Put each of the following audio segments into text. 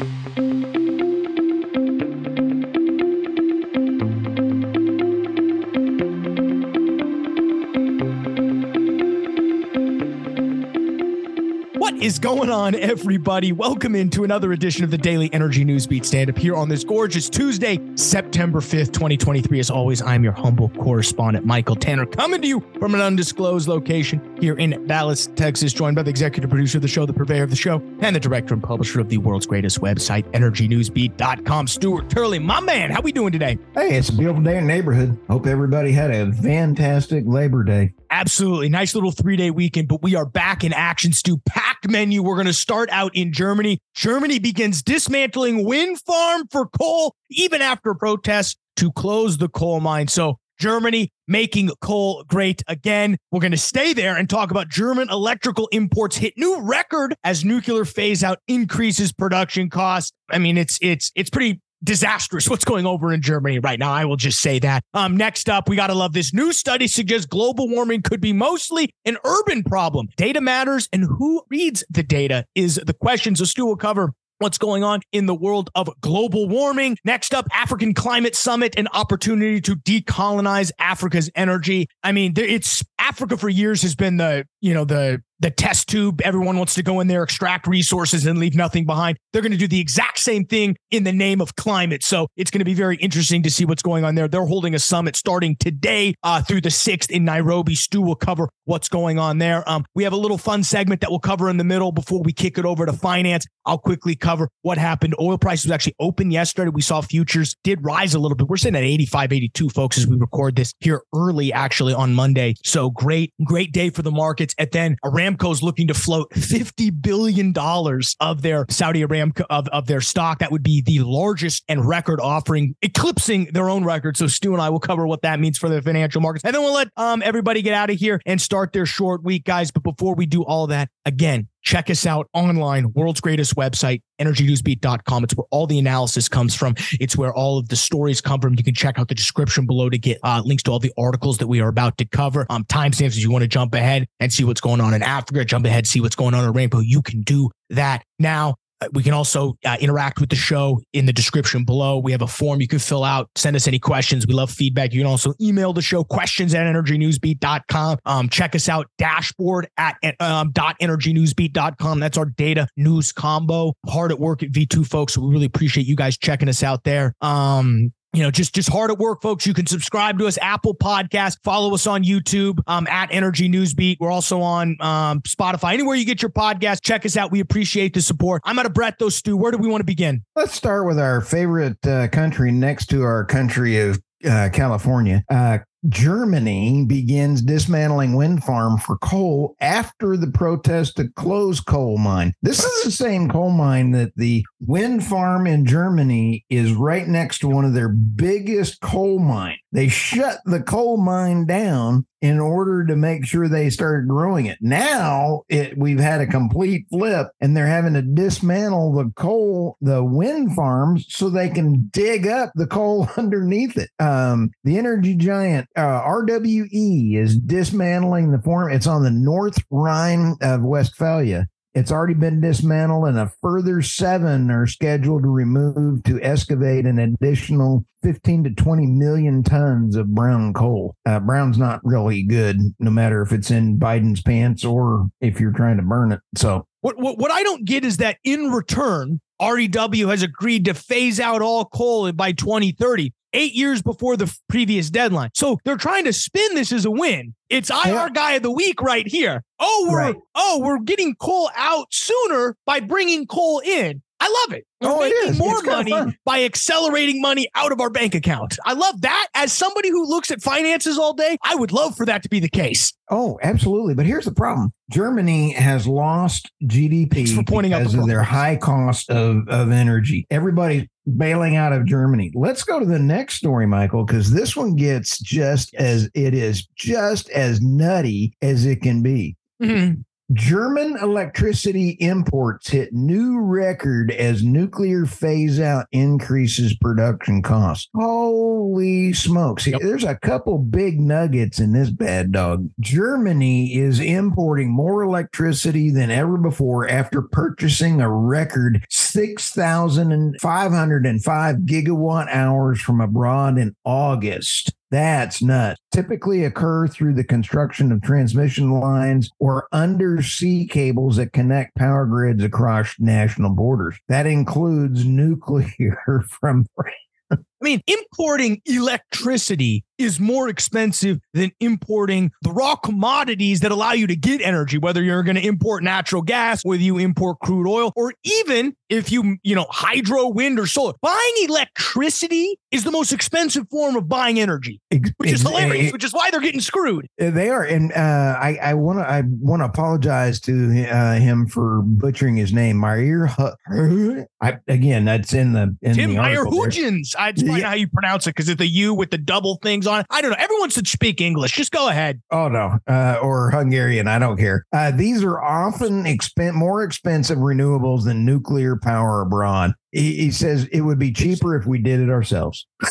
Thank you. Is going on, everybody? Welcome into another edition of the Daily Energy News Beat Stand Up here on this gorgeous Tuesday, September 5th, 2023. As always, I'm your humble correspondent, Michael Tanner, coming to you from an undisclosed location here in Dallas, Texas, joined by the executive producer of the show, the purveyor of the show, and the director and publisher of the world's greatest website, EnergyNewsBeat.com, Stuart Turley. My man, how we doing today? Hey, it's a beautiful day in the neighborhood. Hope everybody had a fantastic Labor Day. Absolutely. Nice little three day weekend, but we are back in action, Stu. Packed menu. We're going to start out in Germany. Germany begins dismantling wind farm for coal, even after protests to close the coal mine. So, Germany making coal great again. We're going to stay there and talk about German electrical imports hit new record as nuclear phase out increases production costs. I mean, it's it's it's pretty disastrous what's going over in Germany right now. I will just say that. Um, next up, we got to love this. New study suggests global warming could be mostly an urban problem. Data matters, and who reads the data is the question. So, Stu will cover what's going on in the world of global warming. Next up, African Climate Summit, an opportunity to decolonize Africa's energy. I mean, it's Africa for years has been the, you know, the the test tube. Everyone wants to go in there, extract resources, and leave nothing behind. They're going to do the exact same thing in the name of climate. So it's going to be very interesting to see what's going on there. They're holding a summit starting today uh, through the 6th in Nairobi. Stu will cover what's going on there. Um, we have a little fun segment that we'll cover in the middle before we kick it over to finance. I'll quickly cover what happened. Oil prices actually open yesterday. We saw futures did rise a little bit. We're sitting at 85, 82, folks, as we record this here early, actually on Monday. So great, great day for the markets. And then Aram Aramco is looking to float $50 billion of their Saudi Aramco of, of their stock. That would be the largest and record offering, eclipsing their own record. So Stu and I will cover what that means for the financial markets. And then we'll let um, everybody get out of here and start their short week, guys. But before we do all that, again, check us out online, world's greatest website, energynewsbeat.com. It's where all the analysis comes from. It's where all of the stories come from. You can check out the description below to get uh, links to all the articles that we are about to cover. Um, timestamps if you want to jump ahead and see what's going on in Africa, jump ahead, see what's going on in Rainbow. You can do that now. Uh, we can also uh, interact with the show in the description below. We have a form you can fill out. Send us any questions. We love feedback. You can also email the show questions at energynewsbeat.com. Um, check us out dashboard at um, .energynewsbeat.com. That's our data news combo. Hard at work at V2 folks. We really appreciate you guys checking us out there. Um, you know, just just hard at work, folks. You can subscribe to us, Apple Podcast, follow us on YouTube um, at Energy Newsbeat. We're also on um, Spotify. Anywhere you get your podcast, check us out. We appreciate the support. I'm out of breath, though, Stu. Where do we want to begin? Let's start with our favorite uh, country next to our country of uh, California. Uh, Germany begins dismantling wind farm for coal after the protest to close coal mine. This is the same coal mine that the wind farm in Germany is right next to one of their biggest coal mine. They shut the coal mine down in order to make sure they started growing it. Now it, we've had a complete flip and they're having to dismantle the coal, the wind farms so they can dig up the coal underneath it. Um, the energy giant uh, RWE is dismantling the farm. It's on the North Rhine of Westphalia. It's already been dismantled, and a further seven are scheduled to remove to excavate an additional 15 to 20 million tons of brown coal. Uh, brown's not really good, no matter if it's in Biden's pants or if you're trying to burn it. So, what, what, what I don't get is that in return, REW has agreed to phase out all coal by 2030 eight years before the previous deadline. So they're trying to spin this as a win. It's IR yeah. guy of the week right here. Oh, we're right. oh we're getting coal out sooner by bringing coal in. I love it. We're oh, making more it's money by accelerating money out of our bank account. I love that. As somebody who looks at finances all day, I would love for that to be the case. Oh, absolutely. But here's the problem: Germany has lost GDP for pointing because out the of their high cost of, of energy. Everybody bailing out of Germany. Let's go to the next story, Michael, because this one gets just as it is just as nutty as it can be. Mm-hmm. German electricity imports hit new record as nuclear phase out increases production costs. Holy smokes. Yep. There's a couple big nuggets in this bad dog. Germany is importing more electricity than ever before after purchasing a record 6,505 gigawatt hours from abroad in August. That's nuts. Typically occur through the construction of transmission lines or undersea cables that connect power grids across national borders. That includes nuclear from I mean, importing electricity is more expensive than importing the raw commodities that allow you to get energy, whether you're going to import natural gas, whether you import crude oil, or even if you, you know, hydro, wind, or solar. Buying electricity is the most expensive form of buying energy, which is hilarious, which is why they're getting screwed. Uh, they are. And uh, I, I want to I want to apologize to uh, him for butchering his name. Mayer, I, again, that's in the in Tim the Meyer Hugins. Find yeah. how you pronounce it because it's the U with the double things on it. I don't know. Everyone should speak English. Just go ahead. Oh no, uh, or Hungarian. I don't care. Uh, these are often expen- more expensive renewables than nuclear power abroad. He, he says it would be cheaper if we did it ourselves.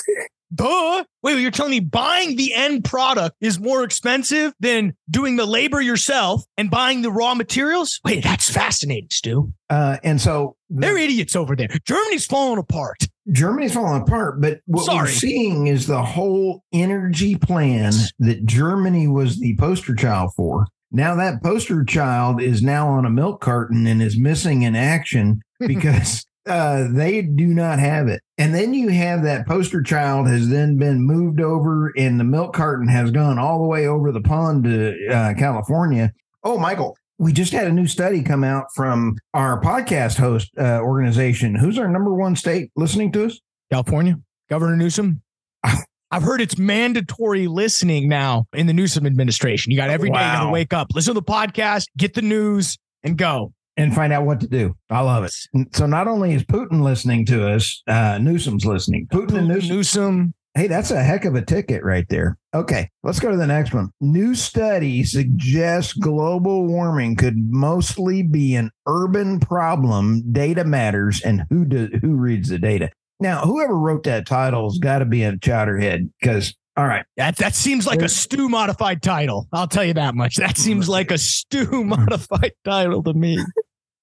Duh. Wait, you're telling me buying the end product is more expensive than doing the labor yourself and buying the raw materials? Wait, that's fascinating, Stu. Uh, and so they're idiots over there. Germany's falling apart. Germany's falling apart, but what Sorry. we're seeing is the whole energy plan that Germany was the poster child for. Now that poster child is now on a milk carton and is missing in action because uh, they do not have it. And then you have that poster child has then been moved over, and the milk carton has gone all the way over the pond to uh, California. Oh, Michael, we just had a new study come out from our podcast host uh, organization. Who's our number one state listening to us? California. Governor Newsom. I've heard it's mandatory listening now in the Newsom administration. You got every wow. day to wake up, listen to the podcast, get the news, and go and find out what to do. I love it. So not only is Putin listening to us, uh, Newsom's listening. Putin, Putin and Newsom. Newsom. Hey, that's a heck of a ticket right there. Okay, let's go to the next one. New study suggests global warming could mostly be an urban problem. Data matters, and who do, who reads the data? Now, whoever wrote that title's got to be a chowderhead because all right. That that seems like a stew modified title. I'll tell you that much. That seems like a stew modified title to me.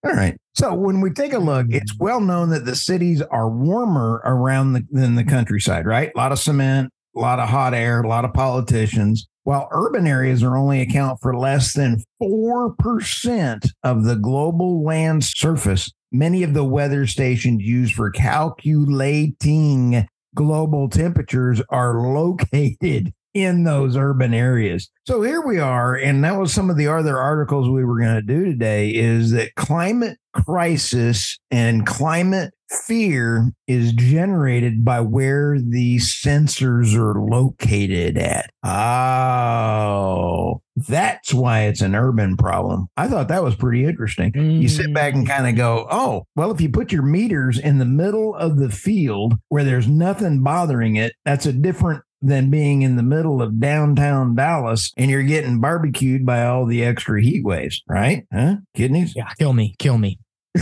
All right. So when we take a look, it's mm. well known that the cities are warmer around the, than the countryside, right? A lot of cement, a lot of hot air, a lot of politicians. While urban areas are only account for less than 4% of the global land surface, many of the weather stations used for calculating global temperatures are located in those urban areas. So here we are, and that was some of the other articles we were going to do today is that climate crisis and climate fear is generated by where the sensors are located at. Oh, that's why it's an urban problem. I thought that was pretty interesting. Mm. You sit back and mm. kind of go, oh, well, if you put your meters in the middle of the field where there's nothing bothering it, that's a different than being in the middle of downtown Dallas and you're getting barbecued by all the extra heat waves, right? Huh? Kidneys? Yeah, kill me, kill me.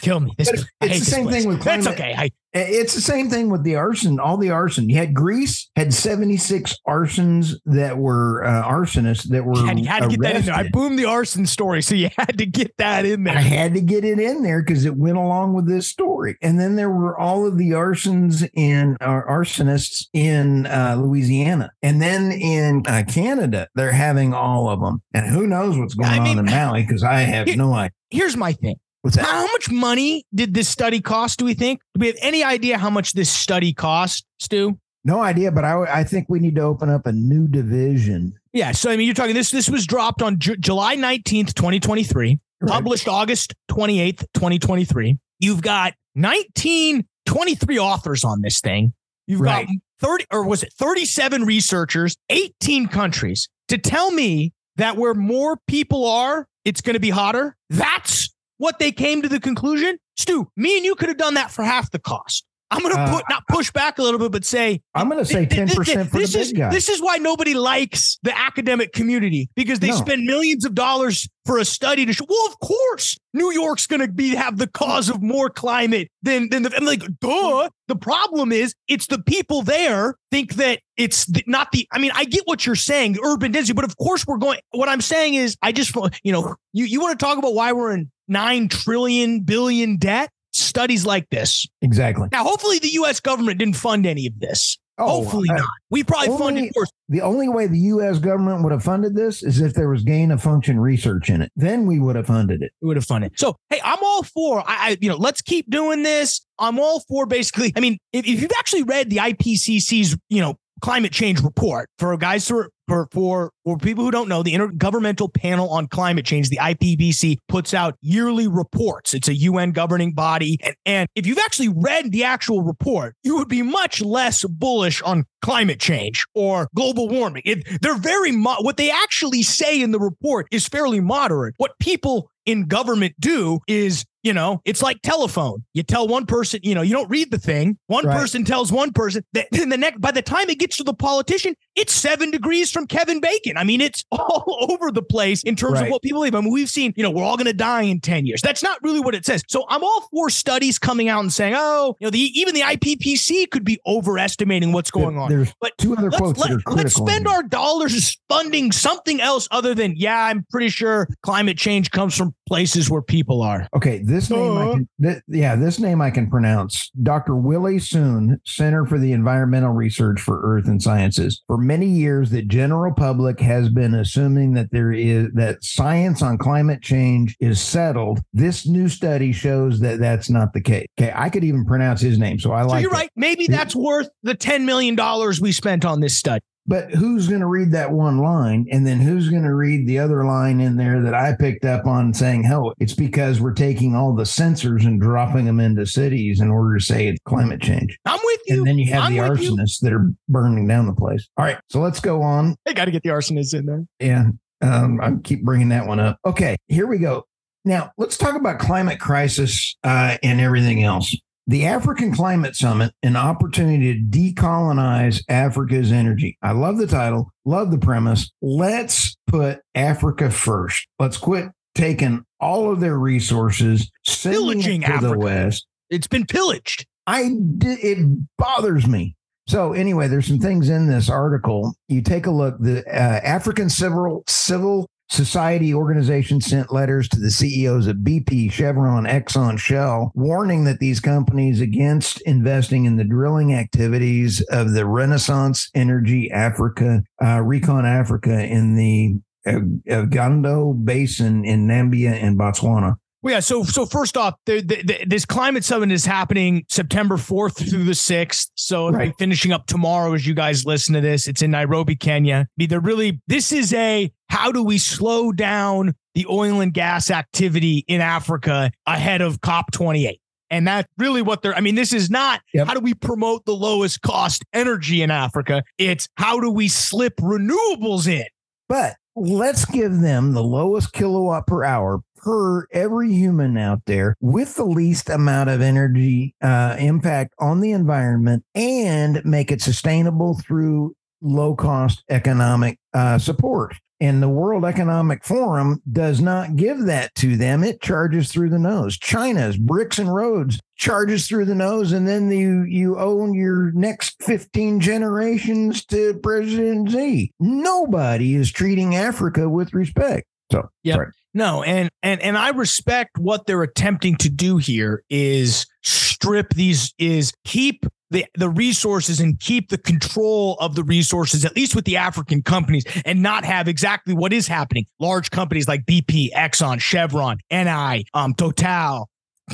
kill me. This, it's the same thing with climate. That's okay. I, it's the same thing with the arson. All the arson. You had Greece had seventy six arsons that were uh, arsonists that were. You had, you had to get that in there. I boomed the arson story, so you had to get that in there. I had to get it in there because it went along with this story. And then there were all of the arsons and uh, arsonists in uh, Louisiana, and then in uh, Canada they're having all of them. And who knows what's going I mean, on in Maui because I have no idea. Here's my thing. What's that? How much money did this study cost? Do we think? Do we have any idea how much this study cost, Stu? No idea, but I, I think we need to open up a new division. Yeah. So, I mean, you're talking this, this was dropped on Ju- July 19th, 2023, right. published August 28th, 2023. You've got 19, 23 authors on this thing. You've right. got 30, or was it 37 researchers, 18 countries to tell me that where more people are, it's going to be hotter. That's what they came to the conclusion, Stu, me and you could have done that for half the cost. I'm going to Uh, put not push back a little bit, but say I'm going to say Th- ten th- percent for the this big is guy. this is why nobody likes the academic community because they No. spend millions of dollars for a study to show. Well, of course, New York's going to be have the cause of more climate than than the. I'm like, duh. The problem is, it's the people there think that it's the, not the. I mean, I get what you're saying, urban density, but of course we're going. What I'm saying is, I just you know, you you want to talk about why we're in nine trillion billion debt. Studies like this. exactly. Now, hopefully, the U.S. government didn't fund any of this. Hopefully uh, not. We probably only- funded more. The only way the U.S. government would have funded this is if there was gain of function research in it. Then we would have funded it. We would have funded. So, hey, I'm all for. I, I, you know, let's keep doing this. I'm all for basically. I mean, if, if you've actually read the IPCC's, you know, climate change report for guys who are- for for for people who don't know, the Intergovernmental Panel on Climate Change, the IPCC, puts out yearly reports. It's a UN governing body, and, and if you've actually read the actual report, you would be much less bullish on climate change or global warming. It, they're very mo- what they actually say in the report is fairly moderate. What people in government do is you know it's like telephone. You tell one person you know you don't read the thing. One Right. person tells one person that then the next by the time it gets to the politician it's seven degrees from kevin bacon. I mean it's all over the place in terms of what people believe. I mean we've seen you know we're all going to die in 10 years. That's not really what it says. So i'm all for studies coming out and saying oh you know the even the ippc could be overestimating what's going on. There's But two other let's, quotes let, that are critical. let's spend our dollars funding something else other than yeah i'm pretty sure climate change comes from places where people are Okay, this name I Uh. can, th- yeah, this name I can pronounce. Dr. Willie Soon, Center for the Environmental Research for Earth and Sciences. For many years, the general public has been assuming that there is that science on climate change is settled. This new study shows that that's not the case. Okay, I could even pronounce his name, so I so like. you're it. right maybe that's worth the 10 million dollars we spent on this study But who's going to read that one line? And then who's going to read the other line in there that I picked up on saying, hell, it's because we're taking all the sensors and dropping them into cities in order to say it's climate change. i'm with you And then you have I'm the with you. arsonists that are burning down the place. All right. So let's go on. They gotta get the arsonists in there Yeah. Um, I keep bringing that one up. Okay. Here we go. Now let's talk about climate crisis uh, and everything else. The African Climate Summit, an opportunity to decolonize Africa's energy. I love the title, love the premise. Let's put Africa first. Let's quit taking all of their resources, Pillaging it to the Africa. West. it's been pillaged I it bothers me. So anyway, there's some things in this article. You take a look. The uh, African Civil Civil Society organization sent letters to the CEOs of BP, Chevron, Exxon, Shell, warning that these companies against investing in the drilling activities of the Renaissance Energy Africa, uh, Recon Africa in the uh, Gondo Basin in Nambia and Botswana. Well, yeah. So, so first off, the, the, the, this climate summit is happening September 4th through the 6th. So, it'll be Right. finishing up tomorrow as you guys listen to this. It's in Nairobi, Kenya. I mean, they're really, this is a how do we slow down the oil and gas activity in Africa ahead of COP28? And that's really what they're, I mean, this is not Yep. how do we promote the lowest cost energy in Africa? It's how do we slip renewables in? But let's give them the lowest kilowatt per hour per every human out there with the least amount of energy uh, impact on the environment and make it sustainable through low cost economic uh, support. And the World Economic Forum does not give that to them. It charges through the nose. China's bricks and roads charges through the nose, and then you you own your next 15 generations to President Z. Nobody is treating Africa with respect. So sorry. No, and and and I respect what they're attempting to do here is strip these is keep the the resources and keep the control of the resources at least with the African companies and not have exactly what is happening. Large companies like BP, Exxon, Chevron, Eni, um Total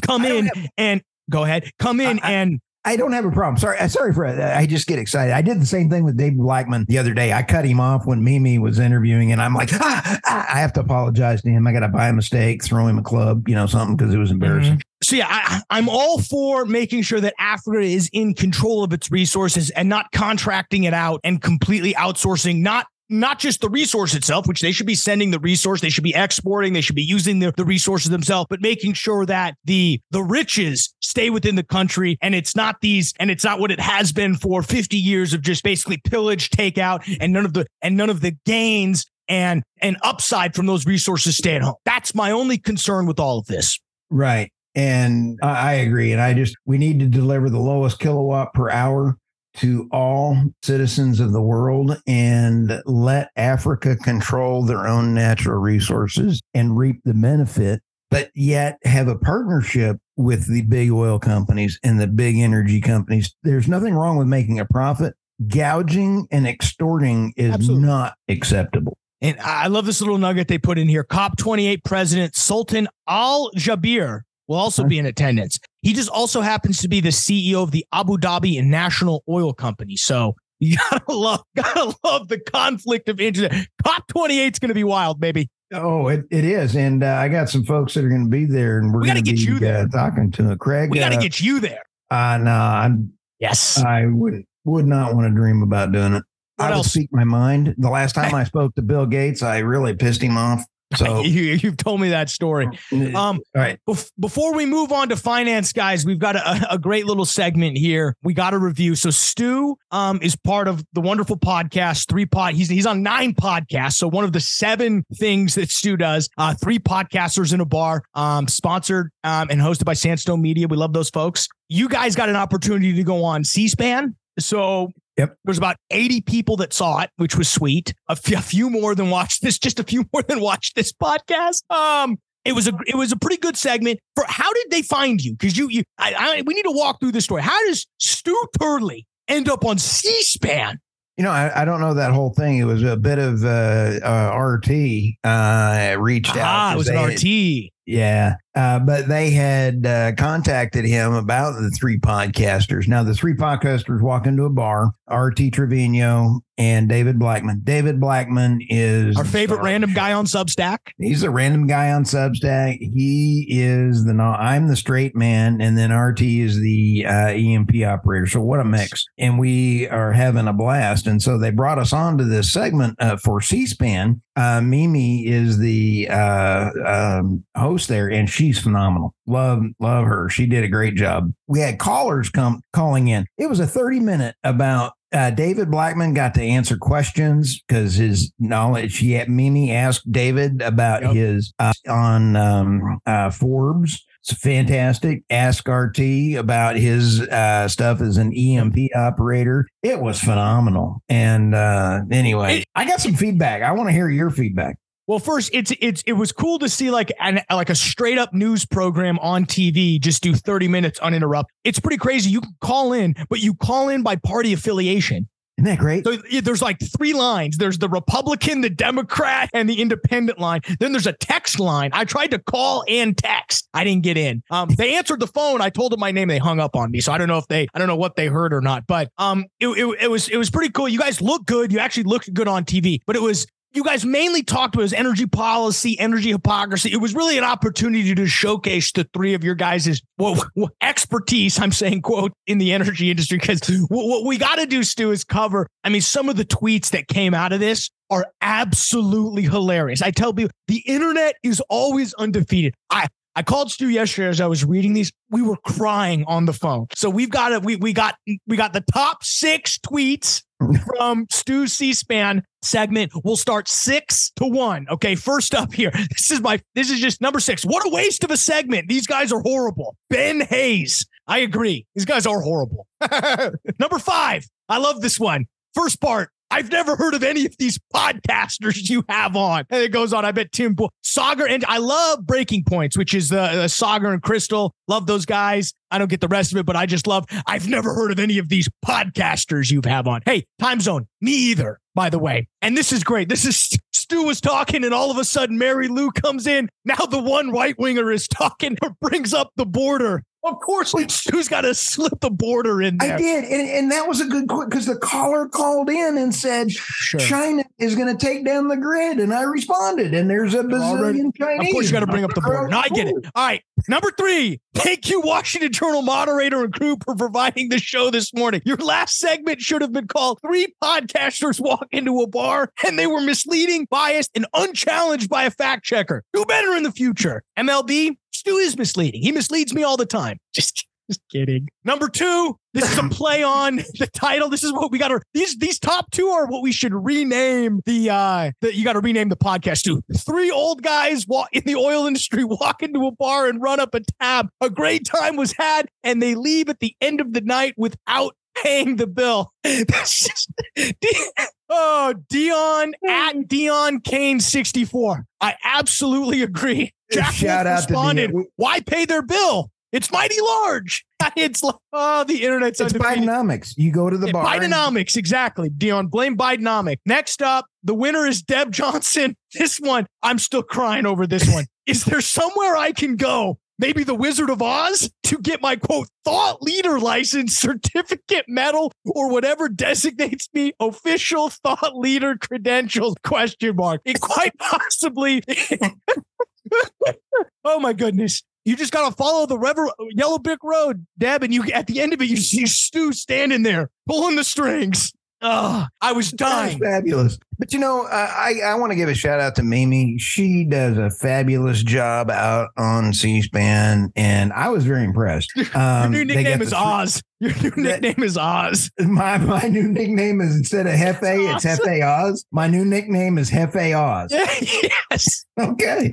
come in have- and go ahead, come in I- I- and I don't have a problem. Sorry, uh, sorry for I just get excited. I did the same thing with Dave Blackman the other day. I cut him off when Mimi was interviewing, and I'm like, ah, ah, I have to apologize to him. I got to buy a mistake, throw him a club, you know, something because it was embarrassing. So yeah, I, I'm all for making sure that Africa is in control of its resources and not contracting it out and completely outsourcing, not not just the resource itself, which they should be sending the resource, they should be exporting, they should be using the, the resources themselves, but making sure that the the riches stay within the country and it's not these and it's not what it has been for 50 years of just basically pillage, takeout, and none of the and none of the gains and and upside from those resources stay at home. That's my only concern with all of this. Right. And I agree. And I just, we need to deliver the lowest kilowatt per hour to all citizens of the world and let Africa control their own natural resources and reap the benefit, but yet have a partnership with the big oil companies and the big energy companies. There's nothing wrong with making a profit. Gouging and extorting is Absolutely. not acceptable. And I love this little nugget they put in here. COP28 President Sultan Al Jaber will also be in attendance. He just also happens to be the CEO of the Abu Dhabi and National Oil Company. So you gotta love, gotta love the conflict of interest. COP 28 is going to be wild, baby. Oh, it, it is, and uh, I got some folks that are going to be there, and we're we going to get be, you there. Uh, talking to Craig. We got to uh, get you there. Uh, no, I'm. Yes, I would would not want to dream about doing it. What I else? would speak my mind. The last time I spoke to Bill Gates, I really pissed him off. So you, have told me that story. Um, All right. Bef- before we move on to finance, guys, we've got a, a great little segment here. We got a review. So Stu um, is part of the wonderful podcast, three pod. He's he's on nine podcasts. So one of the seven things that Stu does, uh, three podcasters in a bar, um, sponsored um, and hosted by Sandstone Media. We love those folks. You guys got an opportunity to go on C-SPAN. So Yep. There's about 80 people that saw it, which was sweet. A, few more than watched this, just a few more than watched this podcast. Um, it was a it was a pretty good segment. For how did they find you? Because you you I, I, we need to walk through this story. How does Stu Turdley end up on C-SPAN? You know, I, I, don't know that whole thing. It was a bit of uh, uh, RT uh, reached ah, out. It was an RT. Yeah. Uh, but they had uh, contacted him about the three podcasters. Now, the three podcasters walk into a bar, RT Trevino and David Blackman. David Blackman is our favorite random guy on Substack. He's a random guy on Substack. He is the, I'm the straight man, and then RT is the uh, EMP operator. So, what a mix. And we are having a blast. And so they brought us on to this segment uh, for C SPAN. Uh, Mimi is the uh, um, host there, and she's phenomenal. Love, love her. She did a great job. We had callers come calling in. It was a 30 minute about uh, David Blackman got to answer questions because his knowledge. He had Mimi asked David about yep. his uh, on um, uh, Forbes. It's fantastic. Ask RT about his uh, stuff as an EMP operator. It was phenomenal. And uh, anyway, I got some feedback. I want to hear your feedback. Well, first, it's it's it was cool to see like an like a straight up news program on TV just do 30 minutes uninterrupted. It's pretty crazy. You can call in, but you call in by party affiliation. Isn't that great? So there's like three lines. There's the Republican, the Democrat, and the Independent line. Then there's a text line. I tried to call and text. I didn't get in. Um, they answered the phone. I told them my name. They hung up on me. So I don't know if they, I don't know what they heard or not. But um, it, it, it was it was pretty cool. You guys look good. You actually looked good on TV. But it was you guys mainly talked about energy policy, energy hypocrisy. It was really an opportunity to showcase the three of your guys' well, expertise, I'm saying, quote, in the energy industry. Because what we got to do, Stu, is cover. I mean, some of the tweets that came out of this are absolutely hilarious. I tell people the internet is always undefeated. I, I called Stu yesterday as I was reading these. We were crying on the phone. So we've got it. We we got we got the top six tweets from Stu C-SPAN segment. We'll start six to one. Okay, first up here. This is my. This is just number six. What a waste of a segment. These guys are horrible. Ben Hayes. I agree. These guys are horrible. number five. I love this one. First part. I've never heard of any of these podcasters you have on. And it goes on. I bet Tim Bo- Saagar and I love Breaking Points, which is the uh, Saagar and Crystal. Love those guys. I don't get the rest of it, but I just love. I've never heard of any of these podcasters you have on. Hey, time zone. Me either. By the way, and this is great. This is Stu was talking, and all of a sudden, Mary Lou comes in. Now the one right winger is talking, brings up the border Of course, Stu's got to slip the border in there. I did, and, and that was a good because the caller called in and said sure. China is going to take down the grid, and I responded, and there's a bazillion Chinese. Of course, you got to bring up the border. No, I get it. All right, number three. Thank you, Washington Journal moderator and crew, for providing the show this morning. Your last segment should have been called Three Podcasters Walk into a Bar and They Were Misleading, Biased, and Unchallenged by a Fact Checker. Do better in the future. MLB, Stu is misleading. He misleads me all the time. Just just kidding. Number two, this is a play on the title. This is what we got to these these top two are what we should rename the uh that you got to rename the podcast to. Three old guys walk in the oil industry walk into a bar and run up a tab. A great time was had, and they leave at the end of the night without paying the bill. Just, oh, Dion at Dion Kane 64. I absolutely agree. Jack Shout Wolf out responded, to Why pay their bill? It's mighty large. It's like, oh, the internet's it's undefeated. Bidenomics. You go to the bar. Bidenomics, exactly. Dion, blame Bidenomics. Next up, the winner is Deb Johnson. This one, I'm still crying over this one. is there somewhere I can go maybe the Wizard of Oz to get my quote thought leader license, certificate, medal, or whatever designates me official thought leader credentials? Question mark. It quite possibly. Oh my goodness. You just got to follow the Rever- Yellow Brick Road, Deb, and you at the end of it, you see Stu standing there pulling the strings. Oh, I was dying. fabulous. But you know, I I want to give a shout out to Mimi. She does a fabulous job out on C-SPAN, and I was very impressed. Um, Your new nickname is Oz. Your new nickname is Oz. My my new nickname is instead of Hefe, it's Hefe Oz. My new nickname is Hefe Oz. yes. Okay.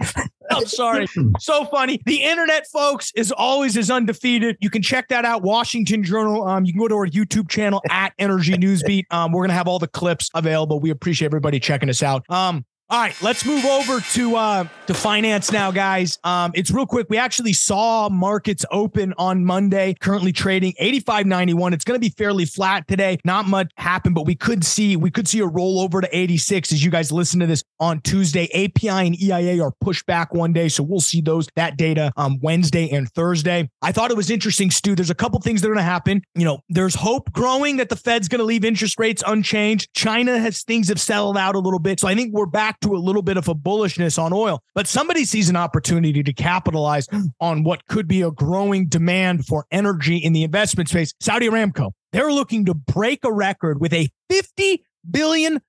I'm sorry. So funny. The internet, folks, is always as undefeated. You can check that out. Washington Journal. Um, you can go to our YouTube channel at Energy Newsbeat. Um, we're gonna have all the clips available. We appreciate everybody checking us out. Um, all right, let's move over to uh to finance now, guys. Um, it's real quick. We actually saw markets open on Monday, currently trading 85.91. It's going to be fairly flat today. Not much happened, but we could see we could see a rollover to 86 as you guys listen to this on Tuesday. API and EIA are pushed back one day, so we'll see those that data um Wednesday and Thursday. I thought it was interesting, Stu. There's a couple things that are going to happen. You know, there's hope growing that the Fed's going to leave interest rates unchanged. China has things have settled out a little bit, so I think we're back to a little bit of a bullishness on oil, but somebody sees an opportunity to capitalize on what could be a growing demand for energy in the investment space. Saudi Aramco, they're looking to break a record with a $50 billion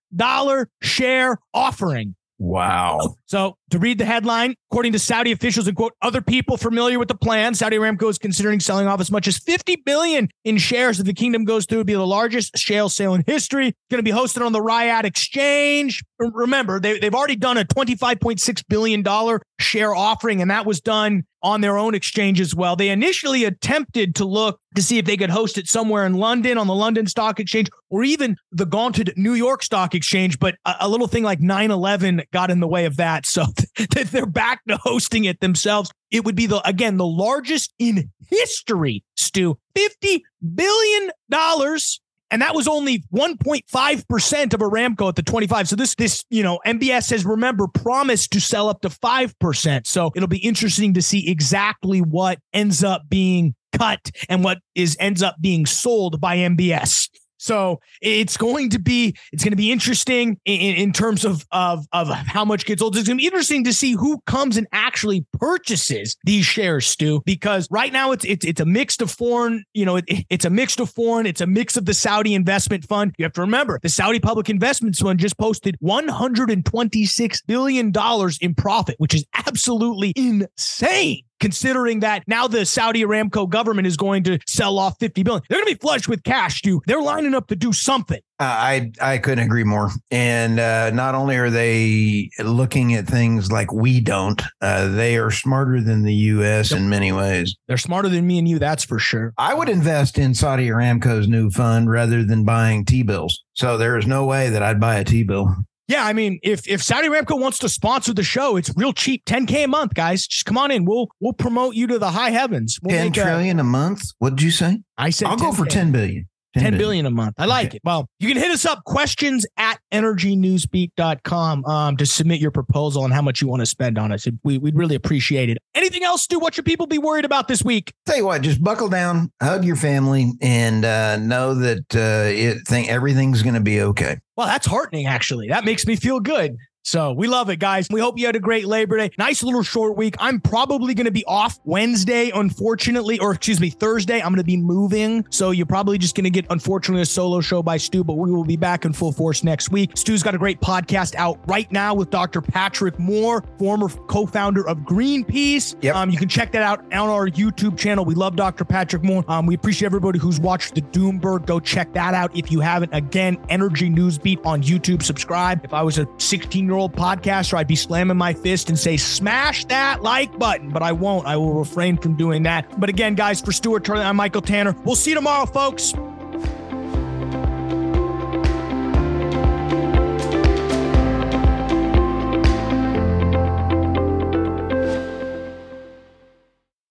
share offering. Wow. So to read the headline, according to Saudi officials and quote other people familiar with the plan, Saudi Aramco is considering selling off as much as 50 billion in shares if the kingdom goes through. It'll be the largest shale sale in history. It's going to be hosted on the Riyadh Exchange. Remember, they, they've already done a 25.6 billion dollar share offering, and that was done on their own exchange as well. They initially attempted to look to see if they could host it somewhere in London on the London Stock Exchange or even the gaunted New York Stock Exchange, but a, a little thing like 9 11 got in the way of that. So they're back to hosting it themselves. It would be the, again, the largest in history, Stu. $50 billion and that was only 1.5% of Aramco at the 25. So this this, you know, MBS has remember promised to sell up to 5%. So it'll be interesting to see exactly what ends up being cut and what is ends up being sold by MBS. So it's going to be it's going to be interesting in, in terms of, of of how much gets sold. It's going to be interesting to see who comes and actually purchases these shares, Stu. Because right now it's it's it's a mix of foreign, you know, it, it's a mix of foreign, it's a mix of the Saudi investment fund. You have to remember the Saudi Public Investments Fund just posted 126 billion dollars in profit, which is absolutely insane considering that now the Saudi Aramco government is going to sell off 50 billion. They're going to be flush with cash, dude. They're lining up to do something. Uh, I I couldn't agree more. And uh, not only are they looking at things like we don't, uh, they are smarter than the U.S. Yep. in many ways. They're smarter than me and you, that's for sure. I would invest in Saudi Aramco's new fund rather than buying T bills. So there is no way that I'd buy a T bill. Yeah, I mean, if if Saudi Aramco wants to sponsor the show, it's real cheap, 10k a month, guys. Just come on in. We'll we'll promote you to the high heavens. We'll 10 trillion a, a month. What did you say? I said I'll 10K. go for 10 billion. 10, 10 billion a month. I like okay. it. Well, you can hit us up questions at energynewsbeat.com um, to submit your proposal and how much you want to spend on us. We, we'd really appreciate it. Anything else, Stu? What should people be worried about this week? Tell you what, just buckle down, hug your family, and uh, know that uh, it, think everything's going to be okay. Well, that's heartening, actually. That makes me feel good. So we love it, guys. We hope you had a great Labor Day. Nice little short week. I'm probably going to be off Wednesday, unfortunately, or excuse me, Thursday. I'm going to be moving. So you're probably just going to get, unfortunately, a solo show by Stu, but we will be back in full force next week. Stu's got a great podcast out right now with Dr. Patrick Moore, former co founder of Greenpeace. Yep. Um, you can check that out on our YouTube channel. We love Dr. Patrick Moore. Um, we appreciate everybody who's watched the Doomberg. Go check that out if you haven't. Again, Energy News Beat on YouTube. Subscribe. If I was a 16 year old podcaster, I'd be slamming my fist and say, smash that like button, but I won't. I will refrain from doing that. But again, guys, for Stuart Turley, I'm Michael Tanner. We'll see you tomorrow, folks.